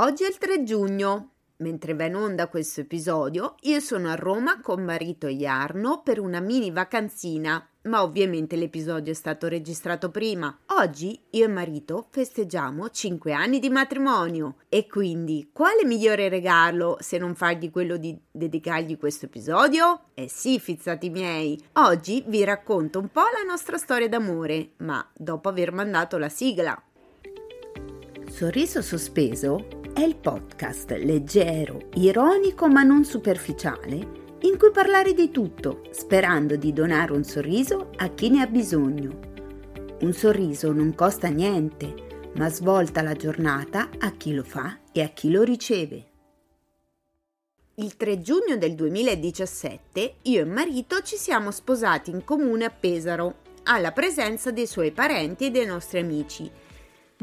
Oggi è il 3 giugno. Mentre va in onda questo episodio, io sono a Roma con marito Iarno per una mini vacanzina, ma ovviamente l'episodio è stato registrato prima. Oggi io e marito festeggiamo 5 anni di matrimonio e quindi quale migliore regalo se non fargli quello di dedicargli questo episodio? Eh sì, fizzati miei. Oggi vi racconto un po' la nostra storia d'amore, ma dopo aver mandato la sigla. Sorriso sospeso è il podcast leggero, ironico ma non superficiale in cui parlare di tutto, sperando di donare un sorriso a chi ne ha bisogno. Un sorriso non costa niente, ma svolta la giornata a chi lo fa e a chi lo riceve. Il 3 giugno del 2017 io e marito ci siamo sposati in comune a Pesaro, alla presenza dei suoi parenti e dei nostri amici.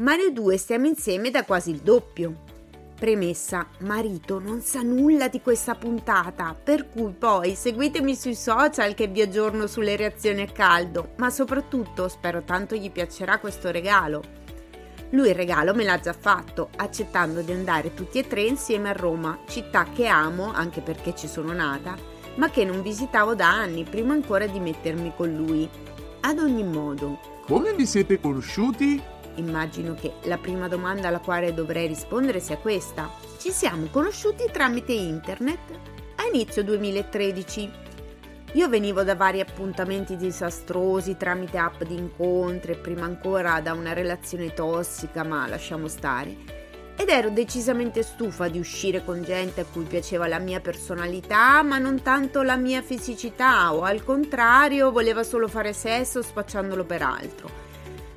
Ma noi due stiamo insieme da quasi il doppio. Premessa, marito non sa nulla di questa puntata, per cui poi seguitemi sui social che vi aggiorno sulle reazioni a caldo, ma soprattutto spero tanto gli piacerà questo regalo. Lui il regalo me l'ha già fatto, accettando di andare tutti e tre insieme a Roma, città che amo anche perché ci sono nata, ma che non visitavo da anni prima ancora di mettermi con lui. Ad ogni modo. Come vi siete conosciuti? Immagino che la prima domanda alla quale dovrei rispondere sia questa. Ci siamo conosciuti tramite internet a inizio 2013. Io venivo da vari appuntamenti disastrosi tramite app di incontri e prima ancora da una relazione tossica, ma lasciamo stare. Ed ero decisamente stufa di uscire con gente a cui piaceva la mia personalità, ma non tanto la mia fisicità, o al contrario, voleva solo fare sesso spacciandolo per altro.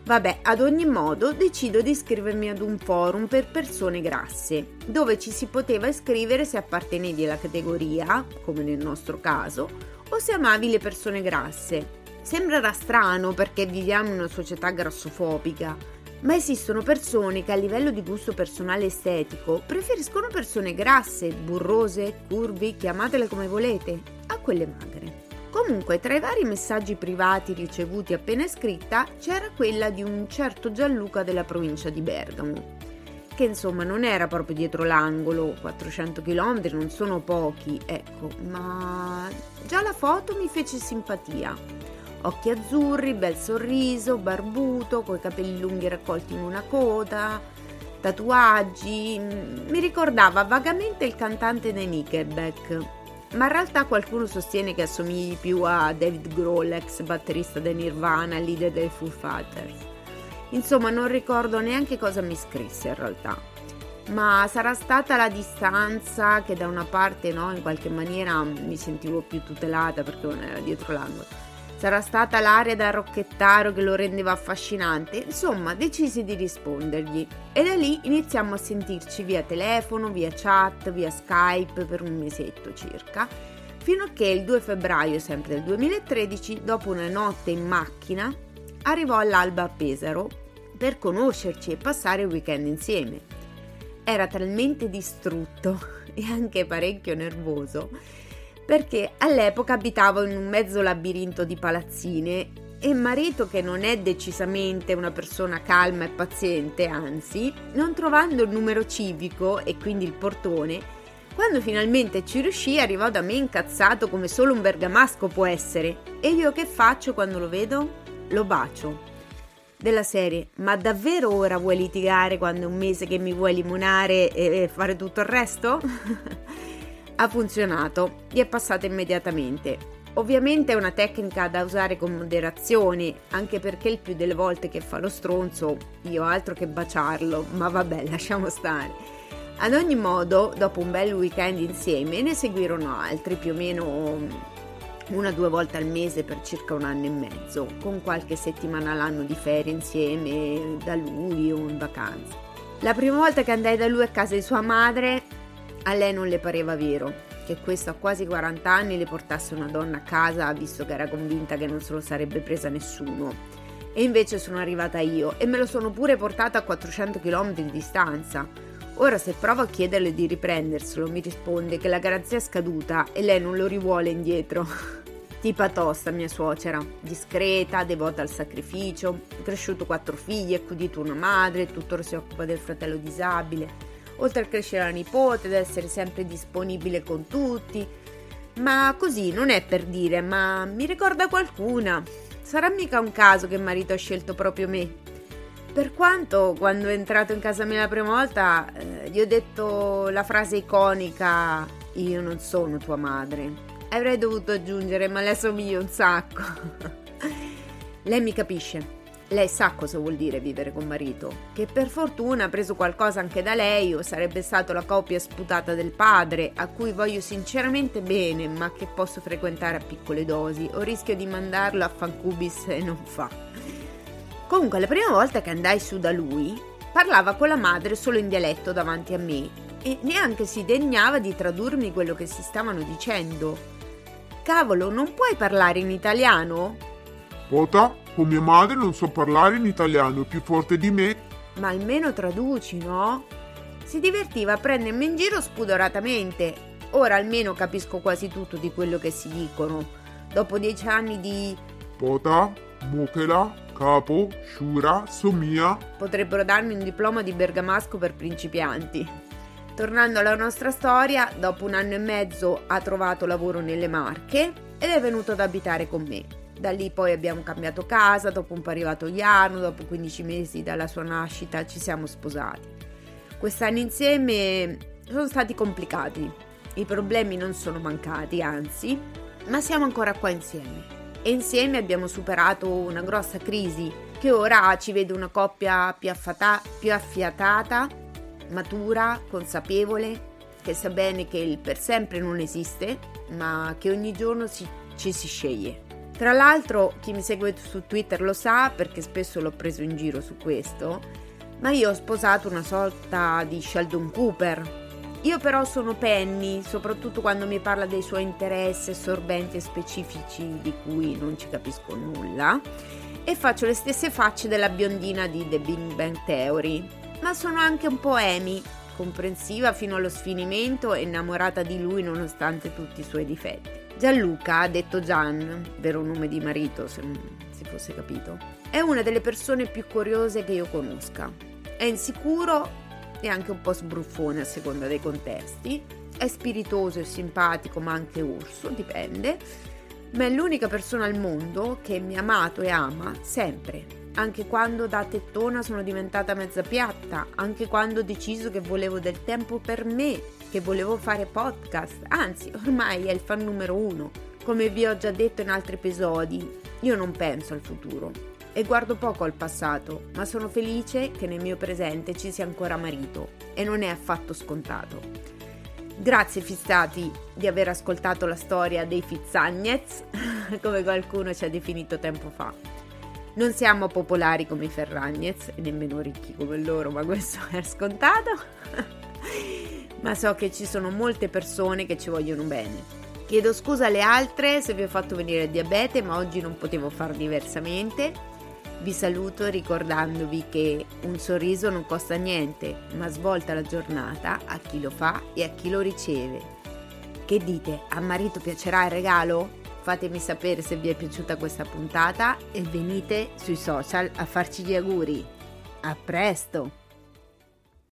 Vabbè, ad ogni modo decido di iscrivermi ad un forum per persone grasse, dove ci si poteva iscrivere se appartenevi alla categoria, come nel nostro caso, o se amavi le persone grasse. Sembrerà strano perché viviamo in una società grassofobica, ma esistono persone che a livello di gusto personale estetico preferiscono persone grasse, burrose, curvi, chiamatele come volete, a quelle magre. Comunque, tra i vari messaggi privati ricevuti appena scritta, c'era quella di un certo Gianluca della provincia di Bergamo, che insomma non era proprio dietro l'angolo, 400 km non sono pochi, ecco, ma già la foto mi fece simpatia. Occhi azzurri, bel sorriso, barbuto, coi capelli lunghi raccolti in una coda, tatuaggi, mi ricordava vagamente il cantante dei Nickelback ma in realtà qualcuno sostiene che assomigli più a David Grohl, ex batterista del Nirvana, leader dei Foo Fighters. Insomma, non ricordo neanche cosa mi scrisse in realtà. Ma sarà stata la distanza che da una parte, no, in qualche maniera mi sentivo più tutelata perché non era dietro l'angolo Sarà stata l'aria da rocchettaro che lo rendeva affascinante, insomma decisi di rispondergli. E da lì iniziamo a sentirci via telefono, via chat, via Skype per un mesetto circa, fino a che il 2 febbraio sempre del 2013, dopo una notte in macchina, arrivò all'alba a Pesaro per conoscerci e passare il weekend insieme. Era talmente distrutto e anche parecchio nervoso perché all'epoca abitavo in un mezzo labirinto di palazzine e marito, che non è decisamente una persona calma e paziente, anzi, non trovando il numero civico e quindi il portone, quando finalmente ci riuscì arrivò da me incazzato come solo un bergamasco può essere. E io che faccio quando lo vedo? Lo bacio. Della serie, ma davvero ora vuoi litigare quando è un mese che mi vuoi limonare e fare tutto il resto? ha funzionato, gli è passata immediatamente. Ovviamente è una tecnica da usare con moderazione, anche perché il più delle volte che fa lo stronzo io altro che baciarlo, ma vabbè, lasciamo stare. Ad ogni modo, dopo un bel weekend insieme, ne seguirono altri, più o meno una o due volte al mese per circa un anno e mezzo, con qualche settimana all'anno di ferie insieme da lui o in vacanza. La prima volta che andai da lui a casa di sua madre a lei non le pareva vero che questo a quasi 40 anni le portasse una donna a casa, visto che era convinta che non se lo sarebbe presa nessuno. E invece sono arrivata io e me lo sono pure portato a 400 km di distanza. Ora se provo a chiederle di riprenderselo, mi risponde che la garanzia è scaduta e lei non lo rivuole indietro. Tipa tosta mia suocera, discreta, devota al sacrificio, cresciuto quattro figli, accudito una madre, tuttora si occupa del fratello disabile oltre a crescere la nipote, ad essere sempre disponibile con tutti. Ma così non è per dire, ma mi ricorda qualcuna. Sarà mica un caso che il marito ha scelto proprio me. Per quanto quando è entrato in casa mia la prima volta eh, gli ho detto la frase iconica io non sono tua madre. Avrei dovuto aggiungere ma le somiglio un sacco. Lei mi capisce. Lei sa cosa vuol dire vivere con marito, che per fortuna ha preso qualcosa anche da lei o sarebbe stato la coppia sputata del padre, a cui voglio sinceramente bene, ma che posso frequentare a piccole dosi, o rischio di mandarlo a fancubis e non fa. Comunque, la prima volta che andai su da lui, parlava con la madre solo in dialetto davanti a me e neanche si degnava di tradurmi quello che si stavano dicendo. Cavolo, non puoi parlare in italiano? Pota, con mia madre non so parlare in italiano, è più forte di me. Ma almeno traduci, no? Si divertiva a prendermi in giro spudoratamente. Ora almeno capisco quasi tutto di quello che si dicono. Dopo dieci anni di... Pota, Mochela, Capo, Shura, Somia. Potrebbero darmi un diploma di bergamasco per principianti. Tornando alla nostra storia, dopo un anno e mezzo ha trovato lavoro nelle Marche ed è venuto ad abitare con me. Da lì poi abbiamo cambiato casa, dopo un po' è arrivato Iano, dopo 15 mesi dalla sua nascita ci siamo sposati. Quest'anno insieme sono stati complicati, i problemi non sono mancati, anzi, ma siamo ancora qua insieme. E insieme abbiamo superato una grossa crisi che ora ci vede una coppia più, affata- più affiatata, matura, consapevole, che sa bene che il per sempre non esiste, ma che ogni giorno si, ci si sceglie. Tra l'altro, chi mi segue su Twitter lo sa perché spesso l'ho preso in giro su questo, ma io ho sposato una sorta di Sheldon Cooper. Io però sono Penny, soprattutto quando mi parla dei suoi interessi assorbenti e specifici di cui non ci capisco nulla, e faccio le stesse facce della biondina di The Big Bang Theory, ma sono anche un po' Amy, comprensiva fino allo sfinimento e innamorata di lui nonostante tutti i suoi difetti. Gianluca, detto Gian, vero nome di marito se non si fosse capito, è una delle persone più curiose che io conosca. È insicuro e anche un po' sbruffone a seconda dei contesti, è spiritoso e simpatico ma anche urso, dipende, ma è l'unica persona al mondo che mi ha amato e ama sempre, anche quando da tettona sono diventata mezza piatta, anche quando ho deciso che volevo del tempo per me che volevo fare podcast, anzi ormai è il fan numero uno. Come vi ho già detto in altri episodi, io non penso al futuro e guardo poco al passato, ma sono felice che nel mio presente ci sia ancora marito e non è affatto scontato. Grazie fissati di aver ascoltato la storia dei Fizzagnez, come qualcuno ci ha definito tempo fa. Non siamo popolari come i Ferragnez e nemmeno ricchi come loro, ma questo è scontato ma so che ci sono molte persone che ci vogliono bene. Chiedo scusa alle altre se vi ho fatto venire il diabete, ma oggi non potevo far diversamente. Vi saluto ricordandovi che un sorriso non costa niente, ma svolta la giornata a chi lo fa e a chi lo riceve. Che dite? A marito piacerà il regalo? Fatemi sapere se vi è piaciuta questa puntata e venite sui social a farci gli auguri. A presto!